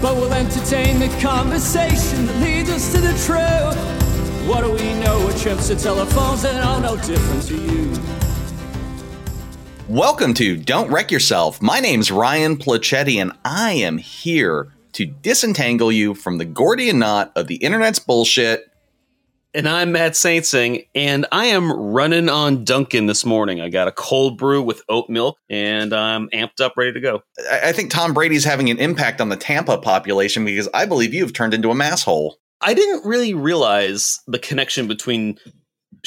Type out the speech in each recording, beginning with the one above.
But we'll entertain the conversation that leads us to the truth. What do we know? We're trips to telephones that are no different to you. Welcome to Don't Wreck Yourself. My name's Ryan Placetti, and I am here to disentangle you from the Gordian knot of the internet's bullshit and I'm Matt Saintsing, and I am running on Dunkin this morning. I got a cold brew with oat milk, and I'm amped up, ready to go. I think Tom Brady's having an impact on the Tampa population because I believe you've turned into a masshole. I didn't really realize the connection between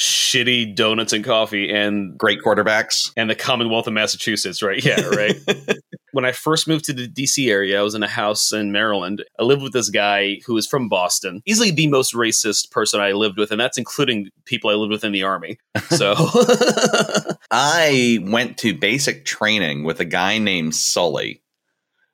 shitty donuts and coffee and great quarterbacks and the Commonwealth of Massachusetts, right? Yeah, right. when I first moved to the DC area, I was in a house in Maryland. I lived with this guy who was from Boston, easily the most racist person I lived with, and that's including people I lived with in the army. So I went to basic training with a guy named Sully.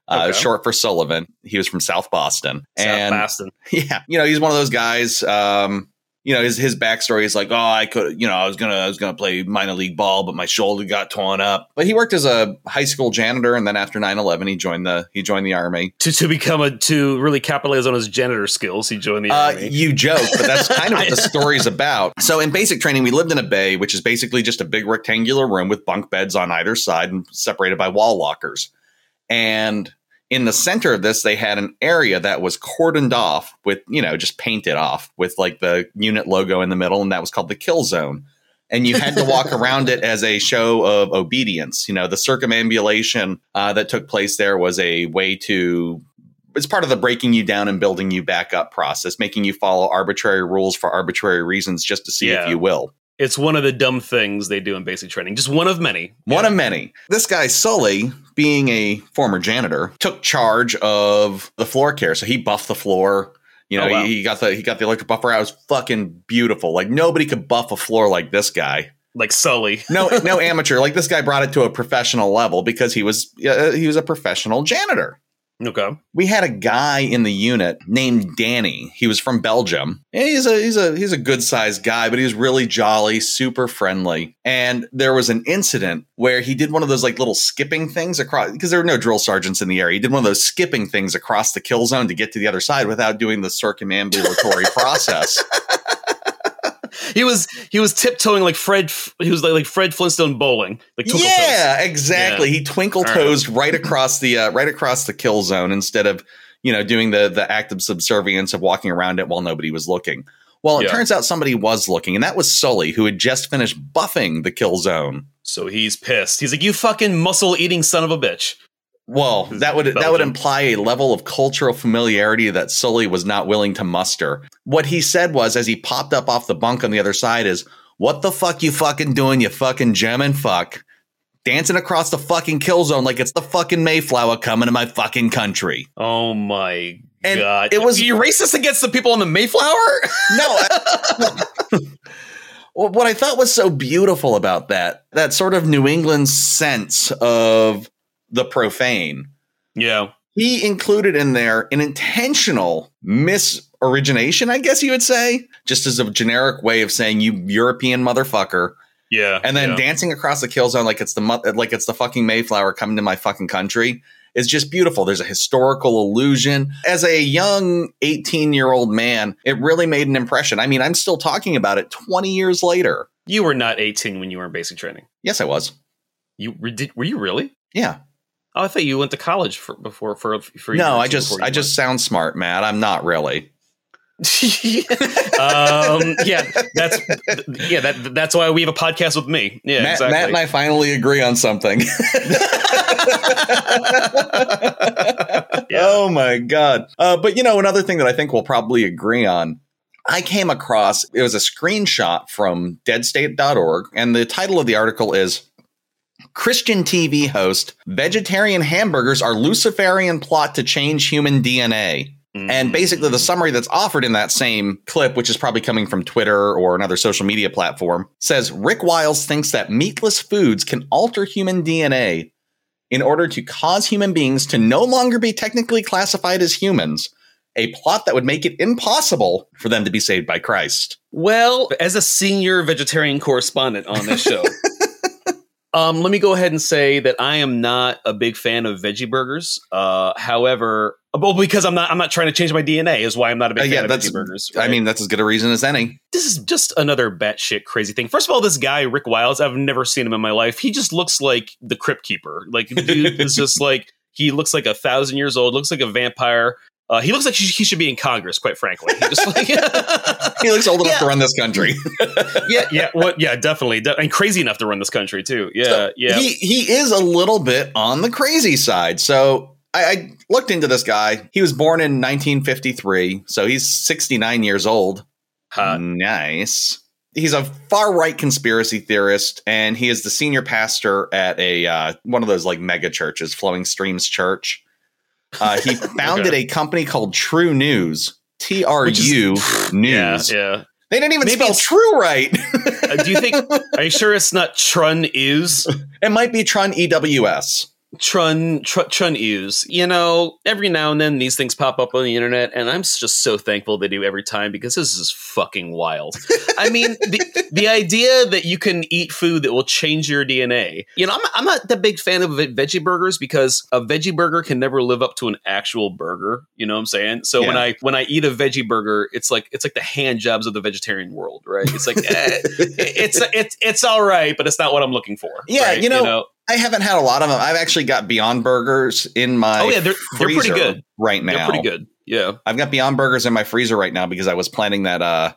Uh, okay. short for Sullivan. He was from South Boston. South and, Boston. Yeah. You know, he's one of those guys. Um, you know his his backstory is like, oh, I could, you know, I was gonna I was gonna play minor league ball, but my shoulder got torn up. But he worked as a high school janitor, and then after 9-11, he joined the he joined the army to to become a to really capitalize on his janitor skills. He joined the uh, army. You joke, but that's kind of what the story's about. So in basic training, we lived in a bay, which is basically just a big rectangular room with bunk beds on either side and separated by wall lockers. And in the center of this, they had an area that was cordoned off with, you know, just painted off with like the unit logo in the middle, and that was called the kill zone. And you had to walk around it as a show of obedience. You know, the circumambulation uh, that took place there was a way to it's part of the breaking you down and building you back up process, making you follow arbitrary rules for arbitrary reasons just to see yeah. if you will. It's one of the dumb things they do in basic training. Just one of many. One yeah. of many. This guy, Sully, being a former janitor, took charge of the floor care. So he buffed the floor. You know, oh, wow. he, he, got the he got the electric buffer out. It was fucking beautiful. Like nobody could buff a floor like this guy. Like Sully. no, no amateur. Like this guy brought it to a professional level because he was uh, he was a professional janitor. Okay. We had a guy in the unit named Danny. He was from Belgium. he's a he's a he's a good sized guy, but he was really jolly, super friendly. And there was an incident where he did one of those like little skipping things across because there were no drill sergeants in the area. He did one of those skipping things across the kill zone to get to the other side without doing the circumambulatory process he was he was tiptoeing like Fred. He was like, like Fred Flintstone bowling. Like yeah, exactly. Yeah. He twinkle toes right. right. across the uh, right across the kill zone instead of you know doing the the act of subservience of walking around it while nobody was looking. Well, it yeah. turns out somebody was looking, and that was Sully, who had just finished buffing the kill zone. So he's pissed. He's like, "You fucking mussel eating son of a bitch." Well, that would Belgium. that would imply a level of cultural familiarity that Sully was not willing to muster. What he said was, as he popped up off the bunk on the other side, is "What the fuck you fucking doing, you fucking German fuck, dancing across the fucking kill zone like it's the fucking Mayflower coming to my fucking country." Oh my and god! It was you racist against the people on the Mayflower? no. I, well, what I thought was so beautiful about that, that sort of New England sense of the profane. Yeah. He included in there an intentional misorigination, I guess you would say, just as a generic way of saying you European motherfucker. Yeah. And then yeah. dancing across the kill zone like it's the like it's the fucking Mayflower coming to my fucking country is just beautiful. There's a historical illusion. As a young 18 year old man, it really made an impression. I mean, I'm still talking about it 20 years later. You were not 18 when you were in basic training. Yes, I was. You did, were you really? Yeah. Oh, I thought you went to college for before for for. No, I just I just sound smart, Matt. I'm not really. um, yeah, that's yeah that that's why we have a podcast with me. Yeah, Matt, exactly. Matt and I finally agree on something. yeah. Oh my god! Uh, but you know, another thing that I think we'll probably agree on I came across it was a screenshot from deadstate.org and the title of the article is Christian TV host, vegetarian hamburgers are Luciferian plot to change human DNA. And mm. basically, the summary that's offered in that same clip, which is probably coming from Twitter or another social media platform, says Rick Wiles thinks that meatless foods can alter human DNA in order to cause human beings to no longer be technically classified as humans, a plot that would make it impossible for them to be saved by Christ. Well, as a senior vegetarian correspondent on this show, um, let me go ahead and say that I am not a big fan of veggie burgers. Uh, however, well, because I'm not, I'm not trying to change my DNA is why I'm not a big Uh, fan yeah, of veggie burgers. I mean, that's as good a reason as any. this is just another batshit crazy thing. First of all, this guy Rick Wiles, I've never seen him in my life. He just looks like the Crypt Keeper. Like, dude is just like he looks like a thousand years old. Looks like a vampire. Uh, he looks like he should be in Congress, quite frankly. He just like, He looks old enough Yeah. to run this country. yeah, yeah, what? Yeah, definitely, De- and crazy enough to run this country too. Yeah, So yeah. He he is a little bit on the crazy side. So I, I looked into this guy. He was born in 1953, so he's 69 years old. Hot. Nice. He's a far right conspiracy theorist, and he is the senior pastor at a uh, one of those like mega churches, Flowing Streams Church. Uh, he founded Okay. a company called TruNews. T R U is- U Yeah, News. yeah. They didn't even Maybe spell true right. Uh, do you think? Are you sure it's not Trun Ews? it might be Trun EWS. Trun tr- Trun Ews. You know, every now and then these things pop up on the internet, and I'm just so thankful they do every time because this is fucking wild. I mean, the the idea that you can eat food that will change your DNA. You know, I'm I'm not the big fan of veggie burgers because a veggie burger can never live up to an actual burger. You know what I'm saying? So when I when I eat a veggie burger, it's like it's like the hand jobs of the vegetarian world, right? It's like eh, it's it's it's all right, but it's not what I'm looking for. Yeah, right? you know, I haven't had a lot of them. I've actually got Beyond Burgers in my Oh, yeah, they're- they're pretty good. right now. they're pretty good. Yeah. I've got Beyond Burgers in my freezer right now because I was planning that uh,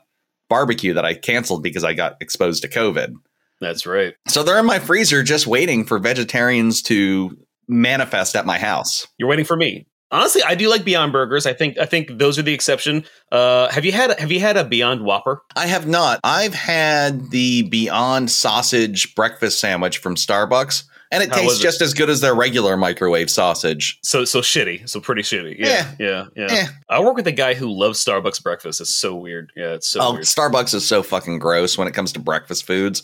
barbecue that I canceled because I got exposed to COVID. That's right. So they're in my freezer just waiting for vegetarians to manifest at my house. You're waiting for me. Honestly, I do like Beyond Burgers. I think I think those are the exception. Uh, have you had have you had a Beyond Whopper? I have not. I've had the Beyond sausage breakfast sandwich from Starbucks, and it How tastes was it? just as good as their regular microwave sausage. So so shitty. So pretty shitty. Yeah. Yeah. Yeah. Eh. I work with a guy who loves Starbucks breakfast. It's so weird. Yeah, it's so oh, weird. Starbucks is so fucking gross when it comes to breakfast foods.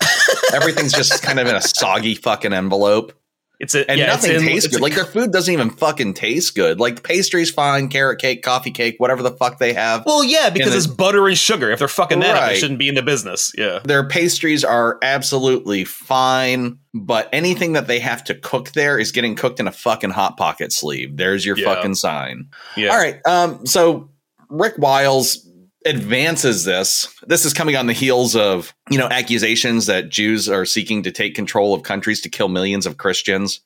Everything's just kind of in a soggy fucking envelope. It's a And yeah, nothing in- tastes good. a- like their food doesn't even fucking taste good. Like pastry's fine, carrot cake, coffee cake, whatever the fuck they have. well, yeah, because the- it's butter and sugar. If they're fucking that up, they shouldn't be in the business. Yeah. Their pastries are absolutely fine, but anything that they have to cook there is getting cooked in a fucking hot pocket sleeve. There's your Yeah. fucking sign. Yeah. All right. Um, so Rick Wiles advances this. This is coming on the heels of, you know, accusations that Jews are seeking to take control of countries to kill millions of Christians.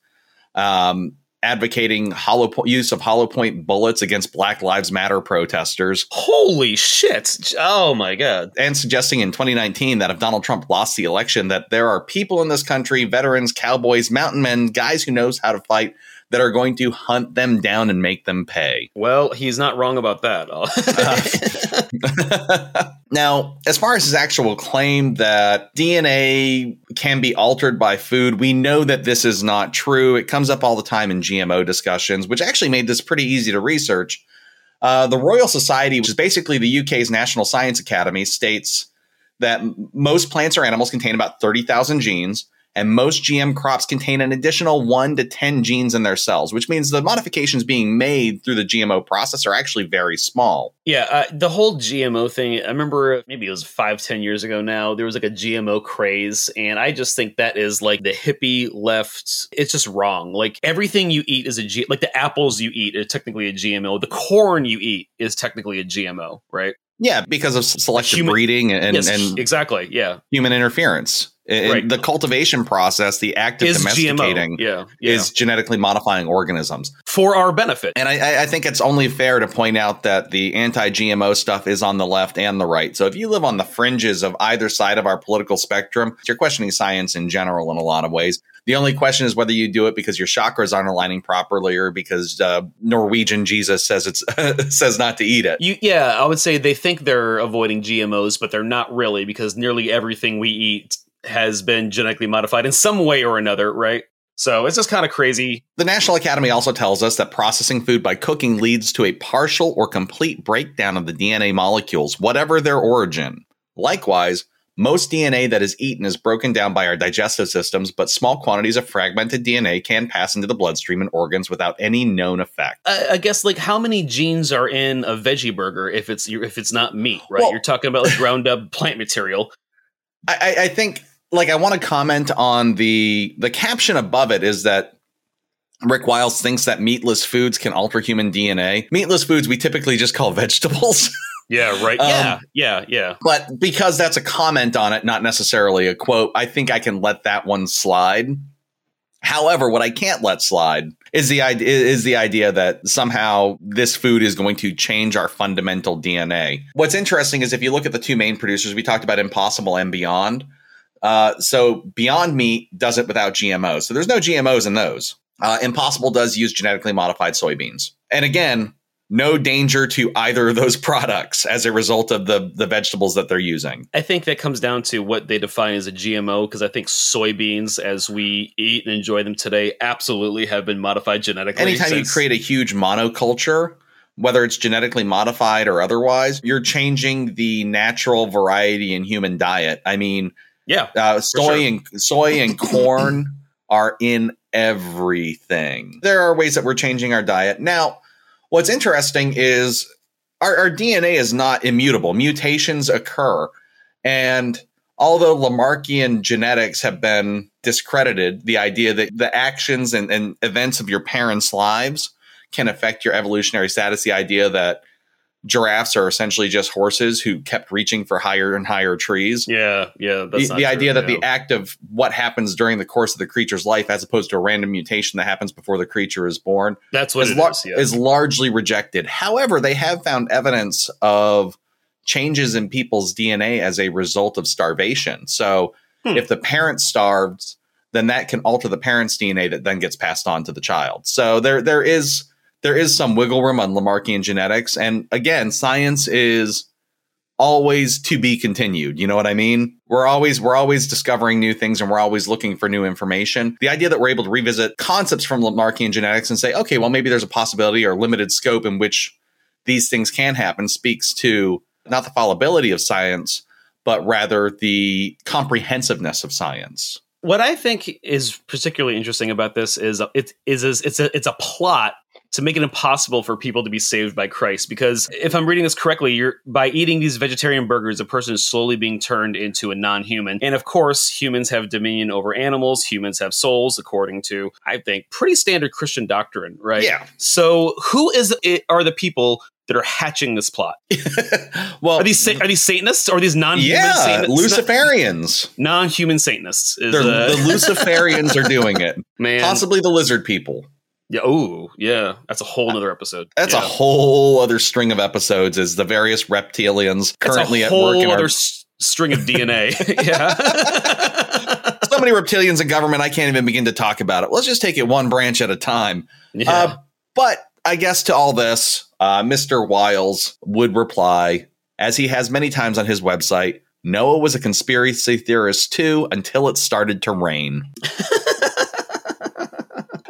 Um, advocating hollow po- use of hollow point bullets against Black Lives Matter protesters Holy shit! Oh my god. and suggesting in 2019 that if Donald Trump lost the election that there are people in this country, veterans, cowboys, mountain men, guys who knows how to fight that are going to hunt them down and make them pay. Well, he's not wrong about that. now, as far as his actual claim that DNA can be altered by food, we know that this is not true. It comes up all the time in GMO discussions, which actually made this pretty easy to research. Uh, the Royal Society, which is basically the UK's National Science Academy, states that most plants or animals contain about 30,000 genes, and most GM crops contain an additional 1 to 10 genes in their cells, which means the modifications being made through the GMO process are actually very small. Yeah, uh, the whole GMO thing. I remember maybe it was five, ten years ago now. There was like a GMO craze, and I just think that is like the hippie left. It's just wrong. Like everything you eat is a G. Like the apples you eat are technically a GMO. The corn you eat is technically a GMO, right? Yeah, because of selective Human- breeding and, yes, and exactly. Yeah, human interference. And Right. The cultivation process, the act of is domesticating, Yeah, yeah. is genetically modifying organisms. for our benefit. And I- I, think it's only fair to point out that the anti GMO stuff is on the left and the right. So if you live on the fringes of either side of our political spectrum, you're questioning science in general in a lot of ways. The only question is whether you do it because your chakras aren't aligning properly or because uh, Norwegian Jesus says it's says not to eat it. You, yeah, I would say they think they're avoiding GMOs, but they're not really because nearly everything we eat has been genetically modified in some way or another, right? So it's just kind of crazy. The National Academy also tells us that processing food by cooking leads to a partial or complete breakdown of the DNA molecules, whatever their origin. Likewise, most DNA that is eaten is broken down by our digestive systems, but small quantities of fragmented DNA can pass into the bloodstream and organs without any known effect. I, I guess like how many genes are in a veggie burger if it's if it's not meat, right? Well- You're talking about like ground up plant material. I, I- I think, like, I want to comment on the the caption above it is that Rick Wiles thinks that meatless foods can alter human DNA. Meatless foods we typically just call vegetables. Yeah, right. Um, yeah, yeah, yeah. But because that's a comment on it, not necessarily a quote, I think I can let that one slide. However, what I can't let slide is the idea is the idea that somehow this food is going to change our fundamental DNA. What's interesting is if you look at the two main producers, we talked about Impossible and Beyond. Uh, so Beyond Meat does it without GMOs. So there's no GMOs in those. Uh, Impossible does use genetically modified soybeans. And again, no danger to either of those products as a result of the the vegetables that they're using. I think that comes down to what they define as a GMO because I think soybeans, as we eat and enjoy them today, absolutely have been modified genetically. Anytime you create a huge monoculture, whether it's genetically modified or otherwise, you're changing the natural variety in human diet. I mean, yeah, uh, soy sure. and soy and corn are in everything. There are ways that we're changing our diet now. What's interesting is our, our DNA is not immutable. Mutations occur, and although Lamarckian genetics have been discredited, the idea that the actions and, and events of your parents' lives can affect your evolutionary status, the idea that giraffes are essentially just horses who kept reaching for higher and higher trees yeah, yeah. That's the, not the idea true, that the act of what happens during the course of the creature's life, as opposed to a random mutation that happens before the creature is born, that's what is, lar- is. Yeah. is largely rejected. However, they have found evidence of changes in people's DNA as a result of starvation. So, Hmm. if the parent starves, then that can alter the parent's DNA that then gets passed on to the child. So there there is there is some wiggle room on Lamarckian genetics, and again, science is always to be continued. You know what I mean? We're always we're always discovering new things and we're always looking for new information. The idea that we're able to revisit concepts from Lamarckian genetics and say, okay, well maybe there's a possibility or limited scope in which these things can happen speaks to not the fallibility of science, but rather the comprehensiveness of science. what I think is particularly interesting about this is it is is it's a it's a plot to make it impossible for people to be saved by Christ. Because if I'm reading this correctly, you're by eating these vegetarian burgers, a person is slowly being turned into a non-human. And of course, humans have dominion over animals. Humans have souls, according to I think pretty standard Christian doctrine, right? Yeah. So who is it, are the people that are hatching this plot? well, Are these sa- are these Satanists or these non-human yeah, Satanists? Luciferians. Non-human Satanists. Is, uh, the Luciferians are doing it. man. Possibly the lizard people. Yeah. Oh, yeah. That's a whole other episode. That's yeah. a whole other string of episodes. Is the various reptilians currently at work in other our s- string of DNA. yeah. so many reptilians in government. I can't even begin to talk about it. Let's just take it one branch at a time. yeah. Uh, but I guess to all this, uh, Mr. Wiles would reply, as he has many times on his website. Noah was a conspiracy theorist too until it started to rain.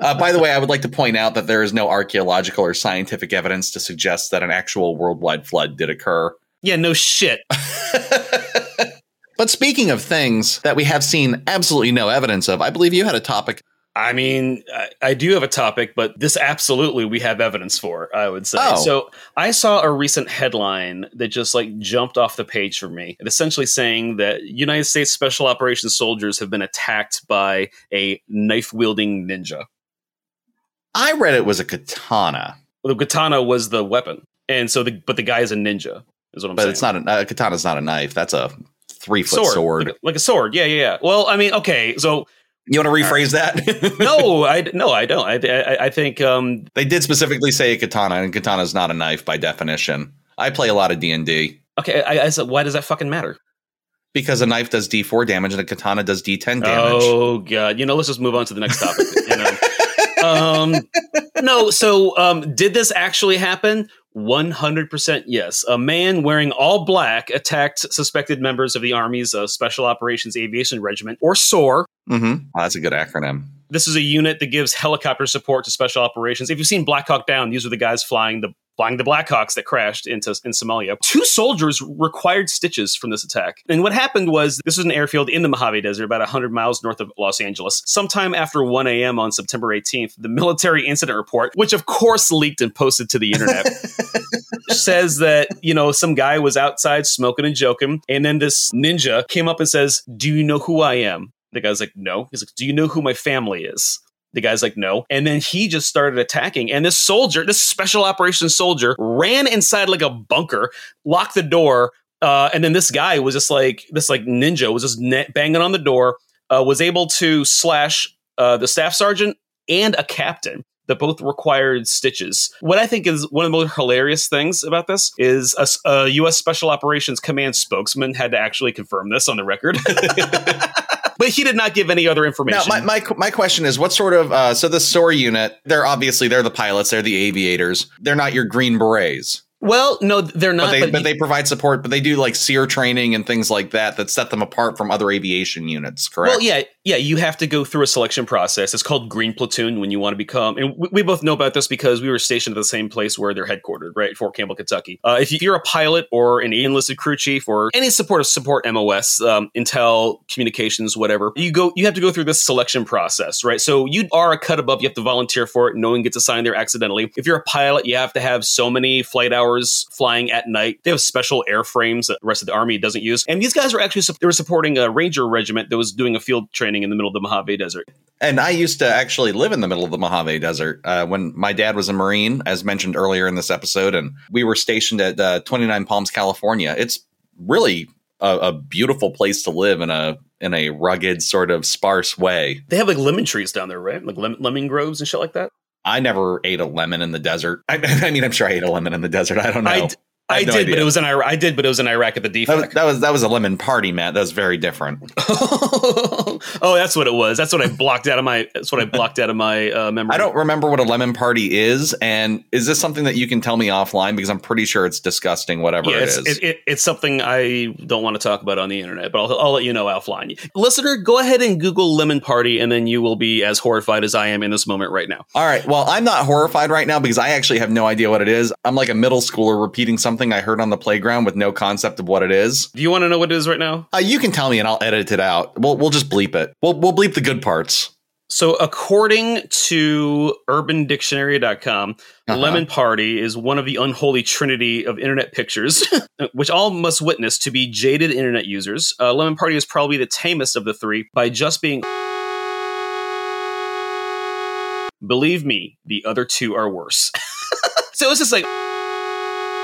Uh, by the way, I would like to point out that there is no archaeological or scientific evidence to suggest that an actual worldwide flood did occur. yeah. No shit. But speaking of things that we have seen absolutely no evidence of, I believe you had a topic. I mean, I, I do have a topic, but this absolutely we have evidence for. I would say. Oh. So I saw a recent headline that just like jumped off the page for me, essentially saying that United States Special Operations soldiers have been attacked by a knife wielding ninja. I read it was a katana, Well, the katana was the weapon, and so the but the guy is a ninja. Is what I'm saying. but saying. it's not a, a katana's not a knife. That's a three foot sword. Like, a, like a sword. Yeah, yeah, yeah. Well, I mean, okay, so You want to rephrase that? no, I no, I don't. I I, I think um, they did specifically say a katana, and katana is not a knife by definition. I play a lot of D and D okay. I, I said, why does that fucking matter? because a knife does D four damage and a katana does D ten damage. Oh god, you know, let's just move on to the next topic. you know? Um, no, so um, did this actually happen? One hundred percent, yes. A man wearing all black attacked suspected members of the Army's uh, Special Operations Aviation Regiment, or SOAR. Mm-hmm. that's a good acronym. This is a unit that gives helicopter support to special operations. If you've seen Black Hawk Down, these are the guys flying the flying the Blackhawks that crashed into in Somalia. Two soldiers required stitches from this attack. And what happened was this was an airfield in the Mojave Desert, about 100 miles north of Los Angeles. Sometime after 1 a.m. on September 18th, the military incident report, which of course leaked and posted to the internet, says that, you know, some guy was outside smoking and joking. And then this ninja came up and says, Do you know who I am? The guy's like, No. He's like, Do you know who my family is? The guy's like, no. And then he just started attacking. And this soldier, this special operations soldier, ran inside like a bunker, locked the door. Uh, and then this guy was just like, this like ninja was just net banging on the door, uh, was able to slash uh, the staff sergeant and a captain that both required stitches. What I think is one of the most hilarious things about this is a, a U.S. Special Operations Command spokesman had to actually confirm this on the record. but he did not give any other information. Now, my, my, my question is, what sort of uh, so the SOAR unit? They're obviously they're the pilots, they're the aviators. They're not your Green Berets. Well, no, they're not. But they, but, but they provide support. But they do like SERE training and things like that that set them apart from other aviation units. Correct? Well, yeah, yeah. You have to go through a selection process. It's called Green Platoon when you want to become. And we, both know about this because we were stationed at the same place where they're headquartered, right, Fort Campbell, Kentucky. Uh, if you're a pilot or an enlisted crew chief or any support of support MOS, um, Intel, communications, whatever, you go. You have to go through this selection process, right? So you are a cut above. You have to volunteer for it. No one gets assigned there accidentally. If you're a pilot, you have to have so many flight hours flying at night. They have special airframes that the rest of the army doesn't use. And these guys were actually they were supporting a ranger regiment that was doing a field training in the middle of the Mojave Desert. And I used to actually live in the middle of the Mojave Desert uh, when my dad was a Marine, as mentioned earlier in this episode, and we were stationed at uh, 29 Palms, California. It's really a, a beautiful place to live in a in a rugged sort of sparse way. They have like lemon trees down there, right? Like lemon, lemon groves and shit like that. I never ate a lemon in the desert. I, I, mean, I'm sure I ate a lemon in the desert. I don't know. I, I, no did, idea. but it was in Iraq. I did, but it was in Iraq at the DFAC. That was, that was, that was a lemon party, Matt. That was very different. oh, that's what it was. That's what I blocked out of my. That's what I blocked out of my uh, memory. I don't remember what a lemon party is, and is this something that you can tell me offline? Because I'm pretty sure it's disgusting. Whatever yeah, it is, it, it, it's something I don't want to talk about on the internet, but I'll, I'll let you know offline. Listener, go ahead and Google lemon party, and then you will be as horrified as I am in this moment right now. All right. Well, I'm not horrified right now because I actually have no idea what it is. I'm like a middle schooler repeating something I heard on the playground playground with no concept of what it is. Do you want to know what it is right now? Uh, you can tell me and I'll edit it out. We'll we'll just bleep it. We'll we'll bleep the good parts. So, according to UrbanDictionary.com, uh-huh. Lemon Party is one of the unholy trinity of internet pictures, which all must witness to be jaded internet users. Uh, Lemon Party is probably the tamest of the three by just being. Believe me, the other two are worse. so it's just like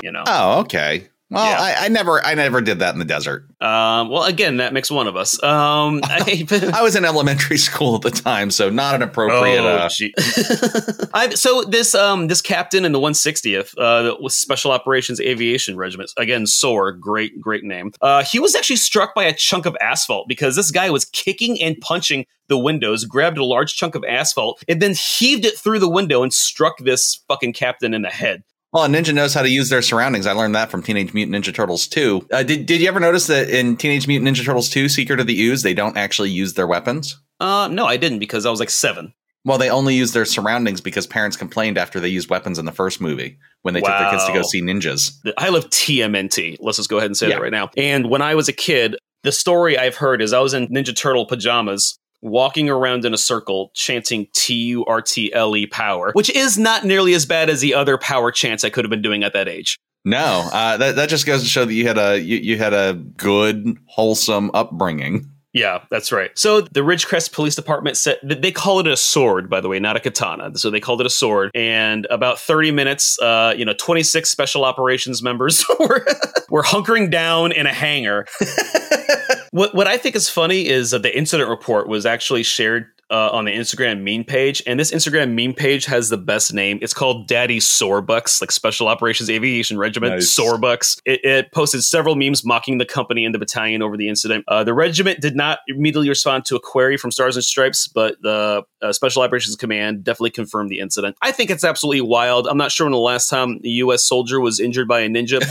you know. Oh, okay. Well, yeah. I, I, never, I never did that in the desert. Um, well, again, that makes one of us. Um, I, I, was in elementary school at the time, so not an appropriate. Oh, uh, so this, um, this captain in the 160th, uh, was Special Operations Aviation Regiment. Again, SOAR, great, great name. Uh, he was actually struck by a chunk of asphalt because this guy was kicking and punching the windows, grabbed a large chunk of asphalt, and then heaved it through the window and struck this fucking captain in the head. Well, a Ninja knows how to use their surroundings. I learned that from Teenage Mutant Ninja Turtles 2. Uh, did, did you ever notice that in Teenage Mutant Ninja Turtles 2, Secret of the Ooze, they don't actually use their weapons? Uh, no, I didn't because I was like seven. Well, they only use their surroundings because parents complained after they used weapons in the first movie when they wow. took their kids to go see ninjas. I love TMNT. Let's just go ahead and say yeah. that right now. And when I was a kid, the story I've heard is I was in Ninja Turtle pajamas walking around in a circle chanting T U R T L E power, which is not nearly as bad as the other power chants I could have been doing at that age. No, uh, that that just goes to show that you had a you, you had a good, wholesome upbringing. Yeah, that's right. So the Ridgecrest Police Department said they call it a sword, by the way, not a katana. So they called it a sword. And about 30 minutes, uh, you know, 26 special operations members were, were hunkering down in a hangar. what what I think is funny is that the incident report was actually shared uh, on the Instagram meme page, and this Instagram meme page has the best name. It's called Daddy Soarbucks, like Special Operations Aviation Regiment nice. Soarbucks. It, it, posted several memes mocking the company and the battalion over the incident. Uh, the regiment did not immediately respond to a query from Stars and Stripes, but the uh, Special Operations Command definitely confirmed the incident. I think it's absolutely wild. I'm not sure when the last time a U.S. soldier was injured by a ninja.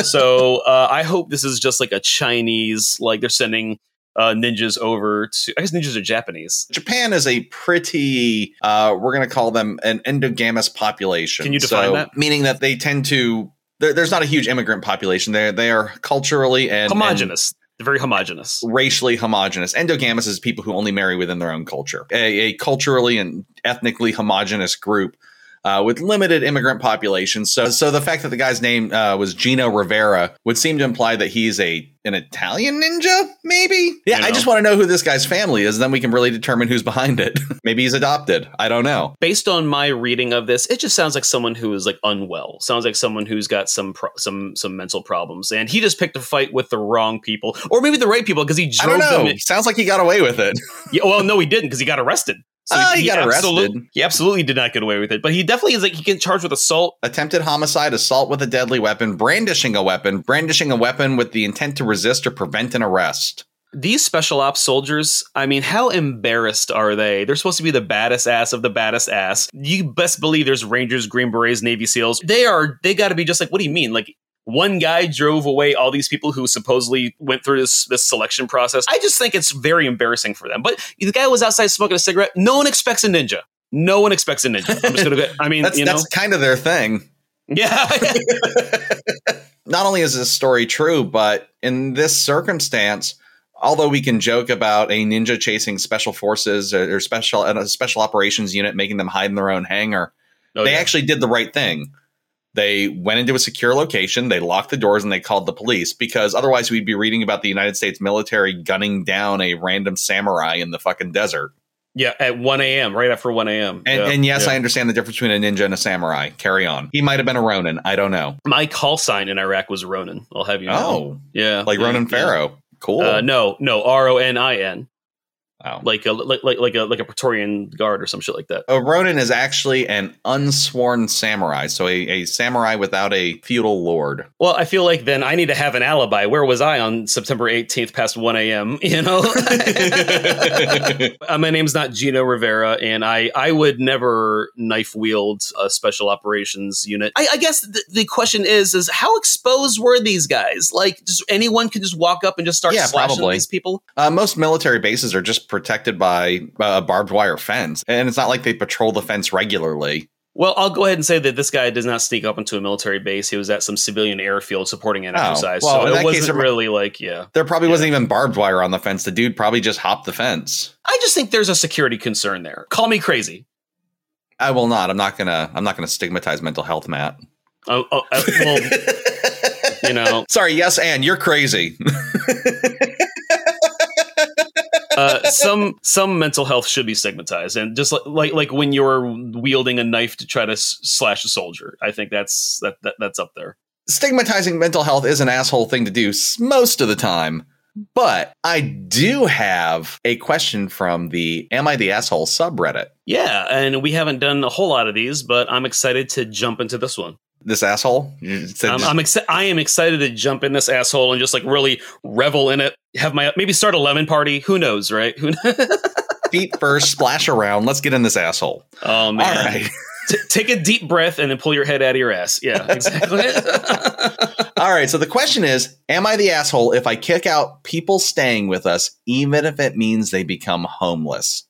so uh, I hope this is just like a Chinese, like they're sending uh, ninjas over to. I guess ninjas are Japanese. Japan is a pretty, uh, we're going to call them an endogamous population. Can you define So, that? Meaning that they tend to, there, there's not a huge immigrant population. They they are culturally and, and homogenous. They're very homogenous. racially homogenous. Endogamous is people who only marry within their own culture. A, a culturally and ethnically homogenous group uh, with limited immigrant populations. So, so the fact that the guy's name uh, was Gino Rivera would seem to imply that he's a an Italian ninja, maybe. Yeah, You I just want to know who this guy's family is. Then we can really determine who's behind it. maybe he's adopted. I don't know. Based on my reading of this, it just sounds like someone who is like unwell. Sounds like someone who's got some pro- some some mental problems, and he just picked a fight with the wrong people, or maybe the right people because he I drove don't know. Sounds like he got away with it. Yeah, well, no, he didn't because he got arrested. Ah, he got absolute- arrested. He absolutely did not get away with it, but he definitely is like he can charge with assault. attempted homicide, assault with a deadly weapon, brandishing a weapon, brandishing a weapon with the intent to resist or prevent an arrest. These special ops soldiers, I mean, how embarrassed are they? They're supposed to be the baddest ass of the baddest ass. You best believe there's Rangers, Green Berets, Navy SEALs. They are, they got to be just like, what do you mean? Like, one guy drove away all these people who supposedly went through this this selection process. I just think it's very embarrassing for them. But the guy was outside smoking a cigarette. No one expects a ninja. No one expects a ninja. I'm just gonna. Go, I mean, That's you know, that's kind of their thing. yeah. Not only is this story true, but in this circumstance, although we can joke about a ninja chasing special forces or, special a special operations unit making them hide in their own hangar, Oh, they yeah. actually did the right thing. They went into a secure location, they locked the doors, and they called the police because otherwise we'd be reading about the United States military gunning down a random samurai in the fucking desert. yeah, at 1 a.m. right after 1 a.m. And, Yeah, and yes, yeah. I understand the difference between a ninja and a samurai. Carry on. He might have been a Ronin. I don't know. my call sign in Iraq was Ronin. I'll have you know. Oh, yeah, like Ronan yeah. Farrow. Cool. Uh, no, no, R O N I N, wow. like a like like like a like a Praetorian guard or some shit like that. A Ronin is actually an unsworn samurai, so a, a samurai without a feudal lord. Well, I feel like then I need to have an alibi. Where was I on September 18th past 1 a.m.? You know, Uh, my name's not Gino Rivera, and I I would never knife wield a special operations unit. I, I guess the, the question is is how exposed were these guys? Like, just anyone could just walk up and just start Yeah, slashing probably. these people. Uh, most military bases are just protected by uh, a barbed wire fence, and it's not like they patrol the fence regularly. Well, I'll go ahead and say that this guy does not sneak up into a military base. He was at some civilian airfield supporting an Oh, exercise, well, so it case, wasn't it- really like yeah. There probably wasn't even barbed wire on the fence. The dude probably just hopped the fence. I just think there's a security concern there. Call me crazy. I will not. I'm not gonna. I'm not gonna stigmatize mental health, Matt. Oh, oh uh, well, you know, Sorry. Yes, and you're crazy. uh, some some mental health should be stigmatized, and just like like, like when you're wielding a knife to try to s- slash a soldier, I think that's that, that that's up there. Stigmatizing mental health is an asshole thing to do most of the time. But I do have a question from the Am I the Asshole subreddit. Yeah, and we haven't done a whole lot of these, but I'm excited to jump into this one. This asshole? Said I'm, exci- I am excited to jump in this asshole and just like really revel in it. Have my maybe start a lemon party. Who knows, right? Who? feet first, splash around. Let's get in this asshole. oh man! All right. T- take a deep breath and then pull your head out of your ass. Yeah, exactly. All right. So the question is Am I the asshole if I kick out people staying with us, even if it means they become homeless?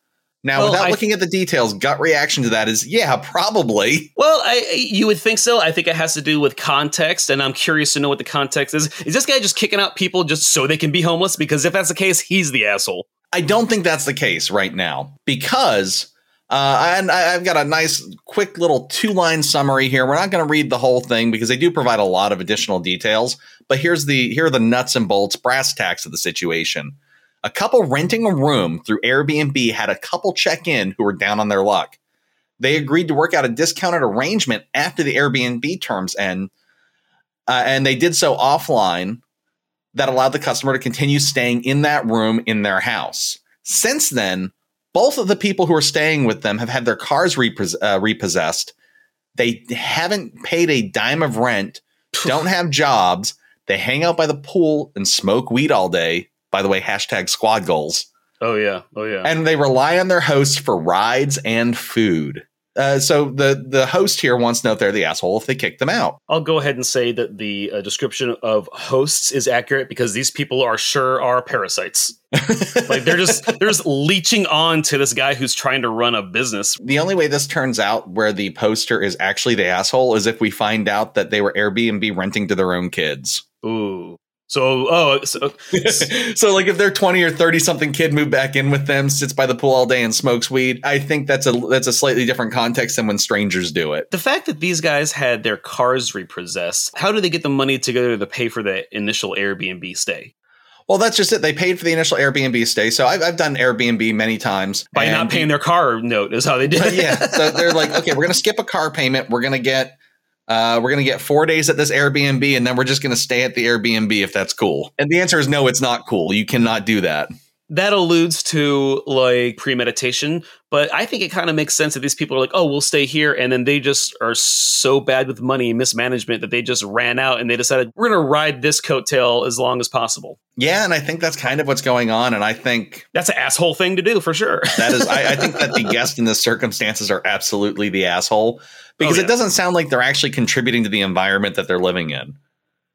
Now, Well, without I- looking at the details, gut reaction to that is yeah, probably. well, I, you would think so. I think it has to do with context, and I'm curious to know what the context is. Is this guy just kicking out people just so they can be homeless? Because if that's the case, he's the asshole. I don't think that's the case right now because, uh, and I, I've got a nice, quick little two line summary here. We're not going to read the whole thing because they do provide a lot of additional details. But here's the here are the nuts and bolts, brass tacks of the situation. A couple renting a room through Airbnb had a couple check in who were down on their luck. They agreed to work out a discounted arrangement after the Airbnb terms end, uh, and they did so offline that allowed the customer to continue staying in that room in their house. Since then, both of the people who are staying with them have had their cars repos- uh, repossessed. They haven't paid a dime of rent, don't have jobs. They hang out by the pool and smoke weed all day. By the way, hashtag squad goals. Oh yeah, oh yeah. And they rely on their hosts for rides and food. Uh, so the the host here wants to know if they're the asshole if they kick them out. I'll go ahead and say that the uh, description of hosts is accurate because these people are sure are parasites. like they're just they're just leeching on to this guy who's trying to run a business. The only way this turns out where the poster is actually the asshole is if we find out that they were Airbnb renting to their own kids. Ooh. So, oh, uh, so, so like if they're 20 or 30 something kid moved back in with them, sits by the pool all day and smokes weed, I think that's a that's a slightly different context than when strangers do it. the fact that these guys had their cars repossessed, how do they get the money together to pay for the initial Airbnb stay? Well, that's just it. They paid for the initial Airbnb stay. So I've, I've done Airbnb many times. By not paying their car note is how they did it. yeah. So they're like, okay, we're gonna skip a car payment. We're gonna get uh, we're gonna get four days at this Airbnb, and then we're just gonna stay at the Airbnb if that's cool. And the answer is no, it's not cool. You cannot do that. That alludes to like premeditation, but I think it kind of makes sense that these people are like, oh, we'll stay here. And then they just are so bad with money and mismanagement that they just ran out and they decided we're going to ride this coattail as long as possible. Yeah, and I think that's kind of what's going on. And I think That's an asshole thing to do for sure. that is, I, I think that the guests in this circumstances are absolutely the asshole because Oh, yeah. it doesn't sound like they're actually contributing to the environment that they're living in.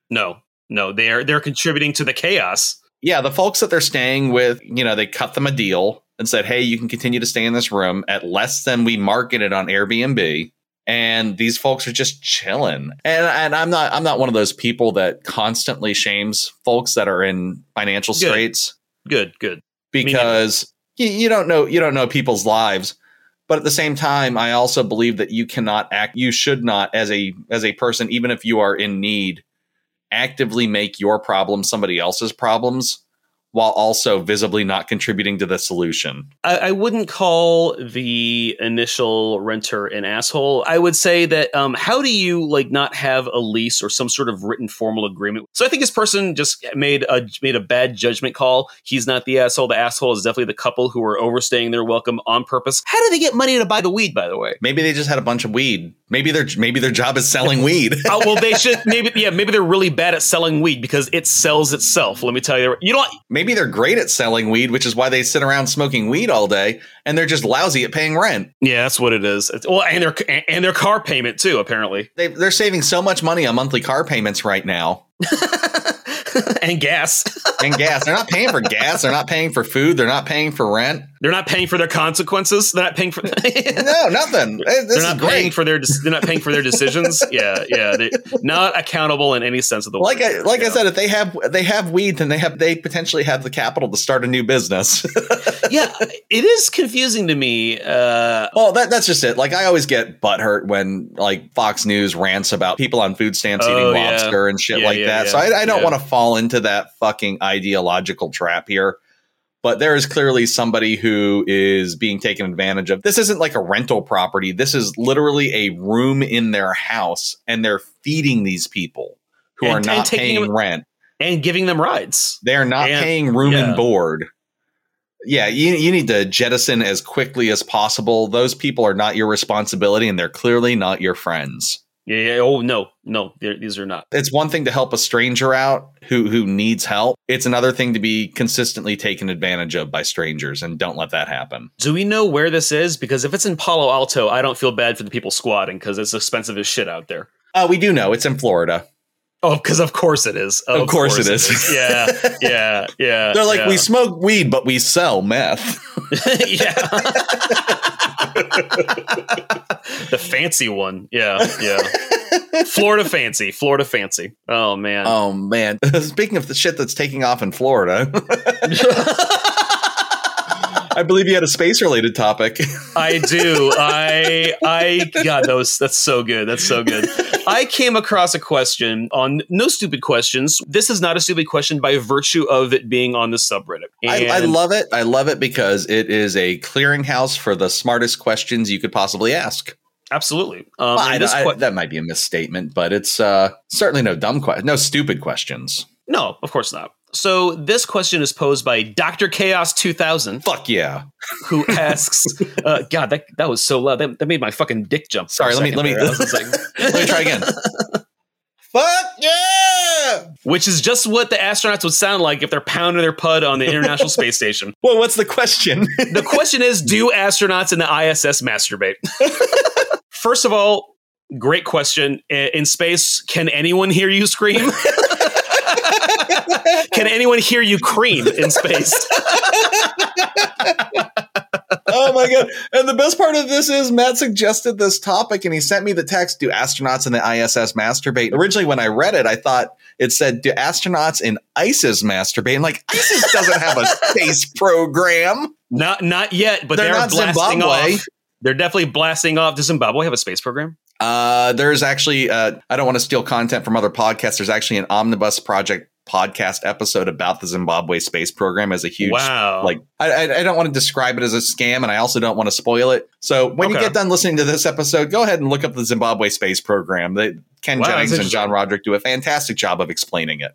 no, no, they're they're contributing to the chaos. Yeah, the folks that they're staying with, you know, they cut them a deal and said, hey, you can continue to stay in this room at less than we marketed on Airbnb. And these folks are just chilling. And and I'm not I'm not one of those people that constantly shames folks that are in financial Good. straits Good, good. because you, you don't know you don't know people's lives. But at the same time, I also believe that you cannot act you should not as a as a person, even if you are in need, actively make your problem somebody else's problems while also visibly not contributing to the solution. I, I wouldn't call the initial renter an asshole. I would say that um, how do you like not have a lease or some sort of written formal agreement? So I think this person just made a made a bad judgment call. He's not the asshole. The asshole is definitely the couple who are overstaying their welcome on purpose. How do they get money to buy the weed? By the way. Maybe they just had a bunch of weed. Maybe their maybe their job is selling weed. oh well, they should maybe yeah maybe they're really bad at selling weed because it sells itself. Let me tell you, you don't maybe they're great at selling weed, which is why they sit around smoking weed all day, and they're just lousy at paying rent. Yeah, that's what it is. It's, well, and their and their car payment too, apparently, They, they're saving so much money on monthly car payments right now and gas. and gas. They're not paying for gas. They're not paying for food. They're not paying for rent. They're not paying for their consequences. They're not paying for. No, nothing. This they're not great. paying for their. They're not paying for their decisions. Yeah, yeah. They're not accountable in any sense of the word. like I like I Yeah. said, if they have they have weed, then they have they potentially have the capital to start a new business. yeah, it is confusing to me. Uh, well, that that's just it. Like I always get butthurt when like Fox News rants about people on food stamps Oh, eating yeah. lobster and shit Yeah, like yeah, that. yeah. So I, I don't Yeah. want to fall into that fucking ideological trap here. But there is clearly somebody who is being taken advantage of. This isn't like a rental property. This is literally a room in their house, and they're feeding these people who And- are not paying them- rent. and giving them rides. They're not And- paying room yeah. and board. Yeah, you, you need to jettison as quickly as possible. Those people are not your responsibility, and they're clearly not your friends. Yeah. yeah oh no, no. These are not. It's one thing to help a stranger out who who needs help. It's another thing to be consistently taken advantage of by strangers, and don't let that happen. Do we know where this is? Because if it's in Palo Alto, I don't feel bad for the people squatting because it's expensive as shit out there. Uh, we do know it's in Florida. Oh, because of course it is. Of course it is. yeah, yeah, yeah. They're like, yeah. we smoke weed, but we sell meth. yeah. the fancy one. Yeah, yeah. Florida fancy. Florida fancy. Oh man. oh man! Speaking of the shit that's taking off in Florida, I believe you had a space related topic. I do. I I God, that was that's so good. That's so good. I came across a question on no stupid questions. This is not a stupid question by virtue of it being on the subreddit. I, I love it. I love it because it is a clearinghouse for the smartest questions you could possibly ask. absolutely. Um, Well, I- this I- that might be a misstatement, but it's uh, certainly no dumb question, no stupid questions. no, of course not. So this question is posed by Doctor Chaos two thousand, Fuck yeah! who asks, uh, "God, that that was so loud. That, that made my fucking dick jump." Sorry, let me let me there. I was just like- let me try again. Fuck yeah! Which is just what the astronauts would sound like if they're pounding their pud on the International Space Station. Well, what's the question? the question is Do astronauts in the ISS masturbate? First of all, great question. In space, can anyone hear you scream? can anyone hear you cream in space? oh my god! And the best part of this is Matt suggested this topic, and he sent me the text: "Do astronauts in the ISS masturbate?" Originally, when I read it, I thought it said, "Do astronauts in ISIS masturbate?" I'm like, ISIS doesn't have a space program. Not not yet, but they're, they're blasting Zimbabwe. off. They're definitely blasting off. Does Zimbabwe have a space program? Uh, there's actually, uh, I don't want to steal content from other podcasts. There's actually an omnibus project podcast episode about the Zimbabwe space program as a huge wow. Like I, I don't want to describe it as a scam, and I also don't want to spoil it. So when okay. you get done listening to this episode, go ahead and look up the Zimbabwe space program. They, Ken wow, Jennings and John Roderick do a fantastic job of explaining it.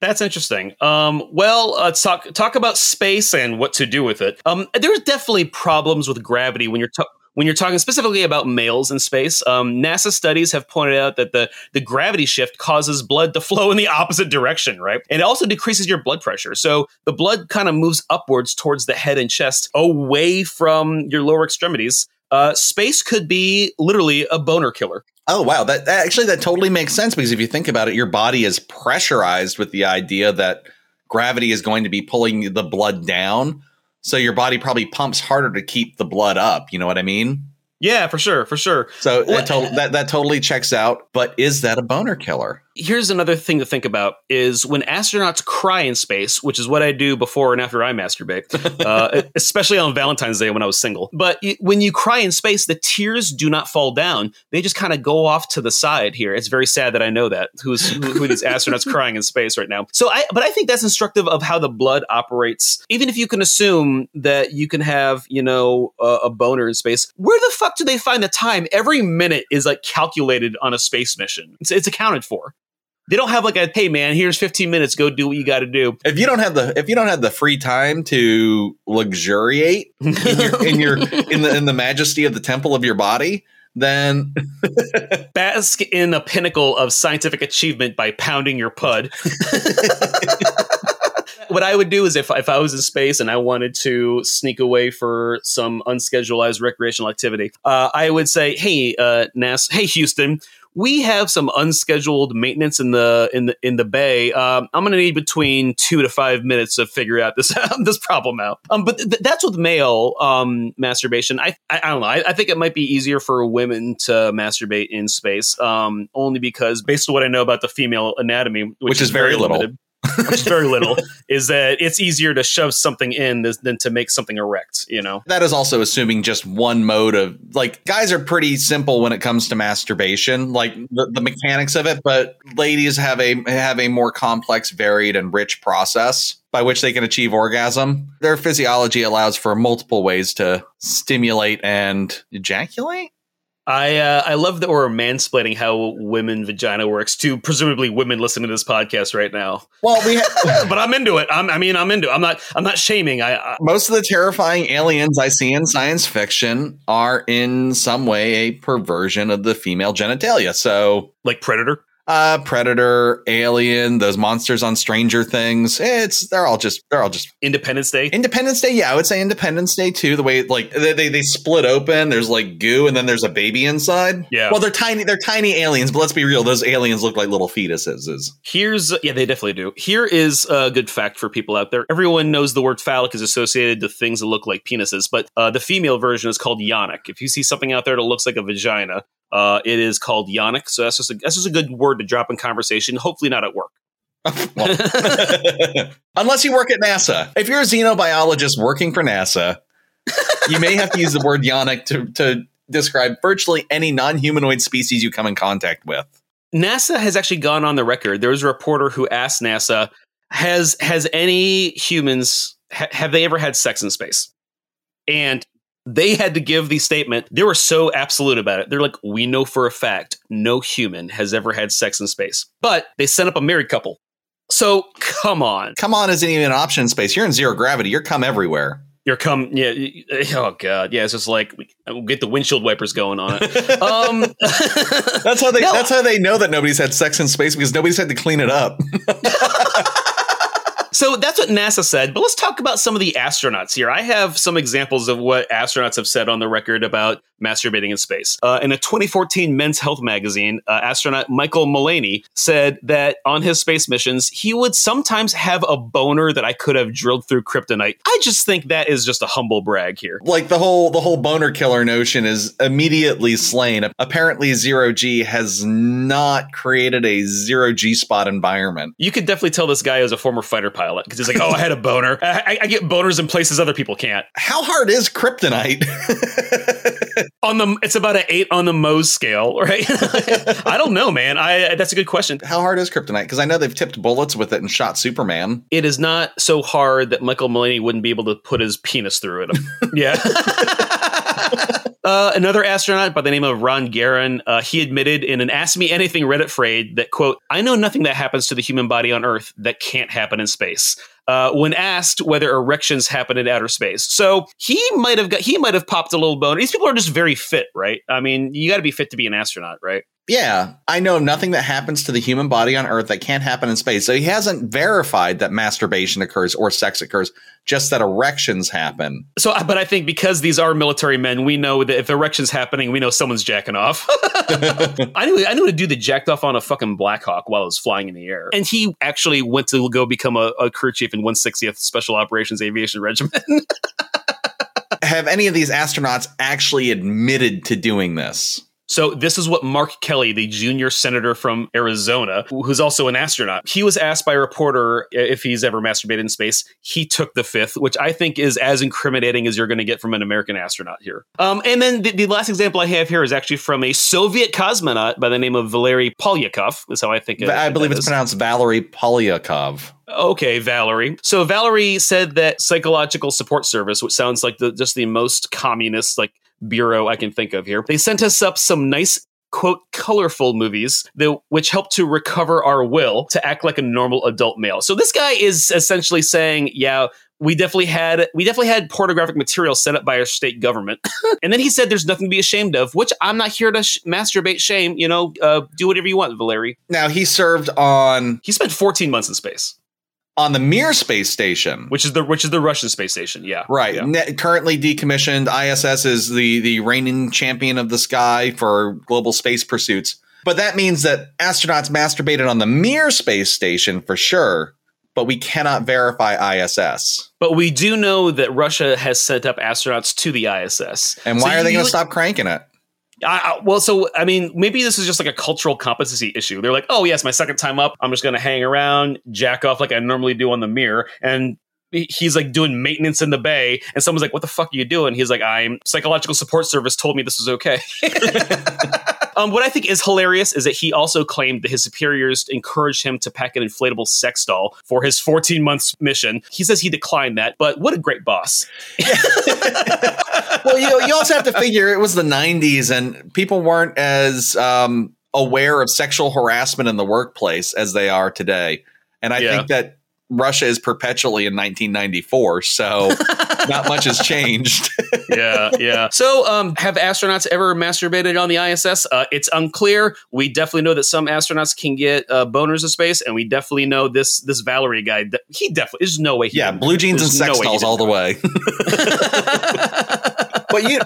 That's interesting. Um, well, uh, talk talk about space and what to do with it. Um, there's definitely problems with gravity when you're talking when you're talking specifically about males in space, um, NASA studies have pointed out that the, the gravity shift causes blood to flow in the opposite direction, right? And it also decreases your blood pressure. So the blood kind of moves upwards towards the head and chest, away from your lower extremities. Uh, space could be literally a boner killer. Oh wow, that, that actually that totally makes sense because if you think about it, your body is pressurized with the idea that gravity is going to be pulling the blood down. So your body probably pumps harder to keep the blood up. You know what I mean? Yeah, for sure, for sure. So well, to- that that totally checks out. But is that a boner killer? Here's another thing to think about is when astronauts cry in space which is what i do before and after i masturbate uh, especially on valentine's day when i was single. But when you cry in space the tears do not fall down. They just kind of go off to the side here. It's very sad that i know that who's who, who these astronauts crying in space right now. So i but i think that's instructive of how the blood operates. Even if you can assume that you can have you know a, a boner in space where the fuck do they find the time? Every minute is like calculated on a space mission. It's, it's accounted for they don't have like a hey man, here's 15 minutes, go do what you got to do. If you don't have the if you don't have the free time to luxuriate in your, in, your in the in the majesty of the temple of your body, then bask in a pinnacle of scientific achievement by pounding your pud. what I would do is if, if I was in space and I wanted to sneak away for some unscheduled recreational activity, uh, I would say, "Hey, uh, NASA, hey Houston, we have some unscheduled maintenance in the in the in the bay. Um, I'm going to need between two to five minutes to figure out this this problem out. Um, but th- that's with male um, masturbation. I, I, I don't know. I, I, think it might be easier for women to masturbate in space, um, only because based on what I know about the female anatomy, which, which is, is, very, very little. Limited, which is very little, is that it's easier to shove something in than to make something erect, you know? That is also assuming just one mode of like guys are pretty simple when it comes to masturbation, like the, the mechanics of it, but ladies have a have a more complex, varied, and rich process by which they can achieve orgasm. Their physiology allows for multiple ways to stimulate and ejaculate. I uh, I love that we're mansplaining how women vagina works to presumably women listening to this podcast right now. Well, we, ha- but I'm into it. I'm, i mean, I'm into. it. I'm not. I'm not shaming. I, I, most of the terrifying aliens I see in science fiction are in some way a perversion of the female genitalia. So, like Predator uh predator alien those monsters on stranger things. It's they're all just they're all just independence day? Independence day yeah i would say independence day too the way like they, they, they split open there's like goo and then there's a baby inside. Yeah. Well they're tiny they're tiny aliens but let's be real those aliens look like little fetuses. Here's yeah they definitely do. Here is a good fact for people out there. Everyone knows the word phallic is associated to things that look like penises but uh, the female version is called yonic if you see something out there that looks like a vagina uh, it is called Yonic, so that's just a, that's just a good word to drop in conversation. Hopefully, not at work. unless you work at NASA. If you're a xenobiologist working for NASA, you may have to use the word Yonic to, to describe virtually any non-humanoid species you come in contact with. NASA has actually gone on the record. There was a reporter who asked NASA, "Has has any humans ha- have they ever had sex in space?" And they had to give the statement. They were so absolute about it. They're like, we know for a fact no human has ever had sex in space. But they sent up a married couple. So come on. Come on isn't even an option in space. You're in zero gravity. You're come everywhere. You're come, yeah. Oh god, yeah. It's just like we'll get the windshield wipers going on it. Um, that's how they. No. That's how they know that nobody's had sex in space because nobody's had to clean it up. So that's what NASA said. But let's talk about some of the astronauts here. I have some examples of what astronauts have said on the record about masturbating in space. Uh, in a 2014 Men's Health magazine, uh, astronaut Michael Mullaney said that on his space missions, he would sometimes have a boner that I could have drilled through kryptonite. I just think that is just a humble brag here. like the whole the whole boner killer notion is immediately slain. Apparently, zero G has not created a zero G spot environment. You could definitely tell this guy is a former fighter pilot because he's like, "Oh, I had a boner. I, I get boners in places other people can't." How hard is kryptonite? On the, it's about an eight on the Mohs scale, right? I don't know, man. I that's a good question. How hard is kryptonite? Because I know they've tipped bullets with it and shot Superman. It is not so hard that Michael Mullaney wouldn't be able to put his penis through it. yeah. Uh, another astronaut by the name of Ron Garan, uh, he admitted in an Ask Me Anything Reddit thread that, quote, I know nothing that happens to the human body on Earth that can't happen in space. Uh, when asked whether erections happen in outer space, so he might have got he might have popped a little bone. These people are just very fit, right? I mean, you got to be fit to be an astronaut, right? Yeah, I know nothing that happens to the human body on Earth that can't happen in space. So he hasn't verified that masturbation occurs or sex occurs, just that erections happen. So, but I think because these are military men, we know that if erections happening, we know someone's jacking off. I knew I knew a dude that jacked off on a fucking Black Hawk while it was flying in the air, and he actually went to go become a, a crew chief in 160th Special Operations Aviation Regiment. Have any of these astronauts actually admitted to doing this? So this is what Mark Kelly, the junior senator from Arizona, who's also an astronaut, he was asked by a reporter if he's ever masturbated in space. He took the fifth, which I think is as incriminating as you're going to get from an American astronaut here. Um, and then the, the, last example I have here is actually from a Soviet cosmonaut by the name of Valery Polyakov. Is how I think. I believe it's pronounced Valery Polyakov. Okay, Valerie. So Valerie said that psychological support service, which sounds like the just the most communist like bureau I can think of here. They sent us up some nice quote colorful movies that, which help to recover our will to act like a normal adult male. So this guy is essentially saying, yeah, we definitely had we definitely had pornographic material set up by our state government. and then he said there's nothing to be ashamed of, which I'm not here to sh- masturbate shame, you know, uh, do whatever you want, Valeri. Now he served on He spent 14 months in space. On the Mir space station. Which is the which is the Russian space station, yeah. Right. Yeah. Ne- currently decommissioned. ISS is the the reigning champion of the sky for global space pursuits. But that means that astronauts masturbated on the Mir space station for sure, but we cannot verify ISS. But we do know that Russia has sent up astronauts to the ISS. And So why are they going to stop cranking it? I, I- well, so I mean, maybe this is just like a cultural competency issue. They're like, oh yes, my second time up, I'm just going to hang around, jack off like I normally do on the mirror, and he's like doing maintenance in the bay, and someone's like, "What the fuck are you doing?" He's like, "I'm psychological support service told me this was okay." um, what I think is hilarious is that he also claimed that his superiors encouraged him to pack an inflatable sex doll for his 14 months mission. He says he declined that, but what a great boss! well, you, you also have to figure it was the 90s and people weren't as um, aware of sexual harassment in the workplace as they are today. And I Yeah. think that Russia is perpetually in 1994, so not much has changed. yeah, yeah. So, um, have astronauts ever masturbated on the ISS? Uh, it's unclear. We definitely know that some astronauts can get uh, boners in space, and we definitely know this this Valerie guy. de- He definitely. There's no way. He yeah, blue jeans and sex no dolls all the way. but you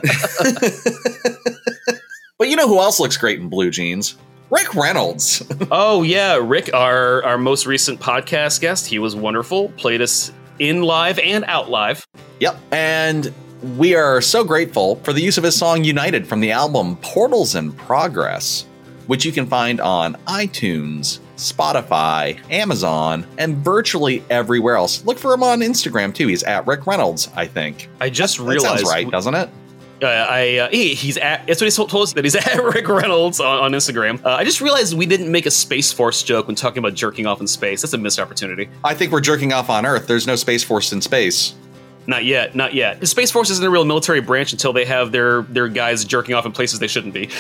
But you know who else looks great in blue jeans? Rick Reynolds. oh yeah, Rick, our our most recent podcast guest. He was wonderful. Played us in live and out live. Yep. And we are so grateful for the use of his song United from the album Portals in Progress, which you can find on iTunes, Spotify, Amazon, and virtually everywhere else. Look for him on Instagram too. He's at Rick Reynolds, I think. I just That realized. sounds right, doesn't it? Uh, I uh, he, he's at. That's what he told us that he's at Rick Reynolds on, on Instagram. Uh, I just realized we didn't make a Space Force joke when talking about jerking off in space. That's a missed opportunity. I think we're jerking off on Earth. There's no Space Force in space. Not yet, not yet. The Space Force isn't a real military branch until they have their their guys jerking off in places they shouldn't be.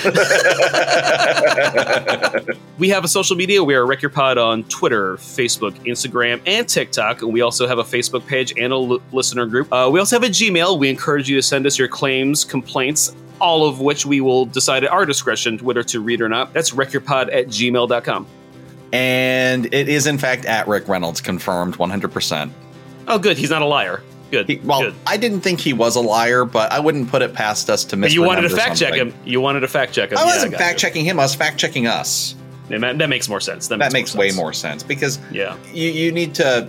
we have a social media. We are Wreck Your Pod on Twitter, Facebook, Instagram, and TikTok. And we also have a Facebook page and a l- listener group. Uh, we also have a Gmail. We encourage you to send us your claims, complaints, all of which we will decide at our discretion whether to read or not. That's wreckyourpod at gmail.com. And it is, in fact, at Rick Reynolds, confirmed 100%. Oh, good. He's not a liar. Good. He, well, good. I didn't think he was a liar, but I wouldn't put it past us to miss. But you wanted to fact check him. You wanted to fact check him. I wasn't got fact checking him. I was fact checking us. Yeah, man, That makes more sense. That, That makes, makes way sense. more sense because Yeah. you, you need to.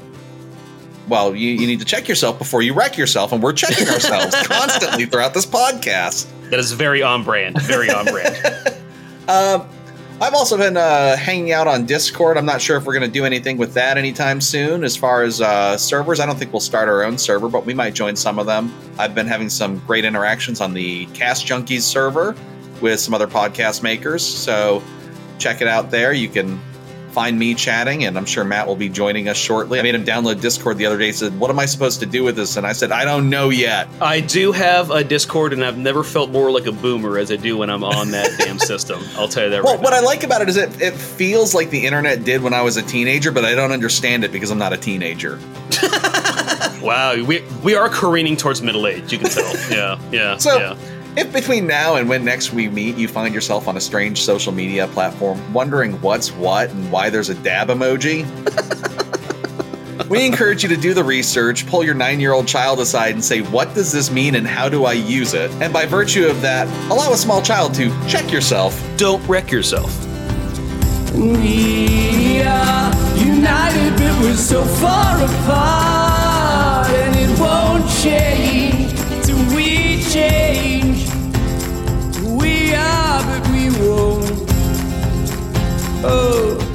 Well, you, you need to check yourself before you wreck yourself, and we're checking ourselves constantly throughout this podcast. That is very on brand. Very on brand. Um, I've also been uh, hanging out on Discord. I'm not sure if we're going to do anything with that anytime soon. As far as uh, servers, I don't think we'll start our own server, but we might join some of them. I've been having some great interactions on the Cast Junkies server with some other podcast makers. So check it out there. You can find me chatting, and I'm sure Matt will be joining us shortly. I made him download Discord the other day. He said, "What am I supposed to do with this?" And I said, "I don't know yet." I do have a Discord, and I've never felt more like a boomer as I do when I'm on that damn system. I'll tell you that Well, right what now. I like about it is it, it feels like the internet did when I was a teenager, but I don't understand it because I'm not a teenager. wow, we we are careening towards middle age. You can tell. yeah, yeah, So, yeah. If between now and when next we meet you find yourself on a strange social media platform wondering what's what and why there's a dab emoji, we encourage you to do the research, pull your nine year old child aside and say, What does this mean and how do I use it? And by virtue of that, allow a small child to check yourself. Don't wreck yourself. We are united, but we're so far apart, and it won't change till we change. But we roam. Oh.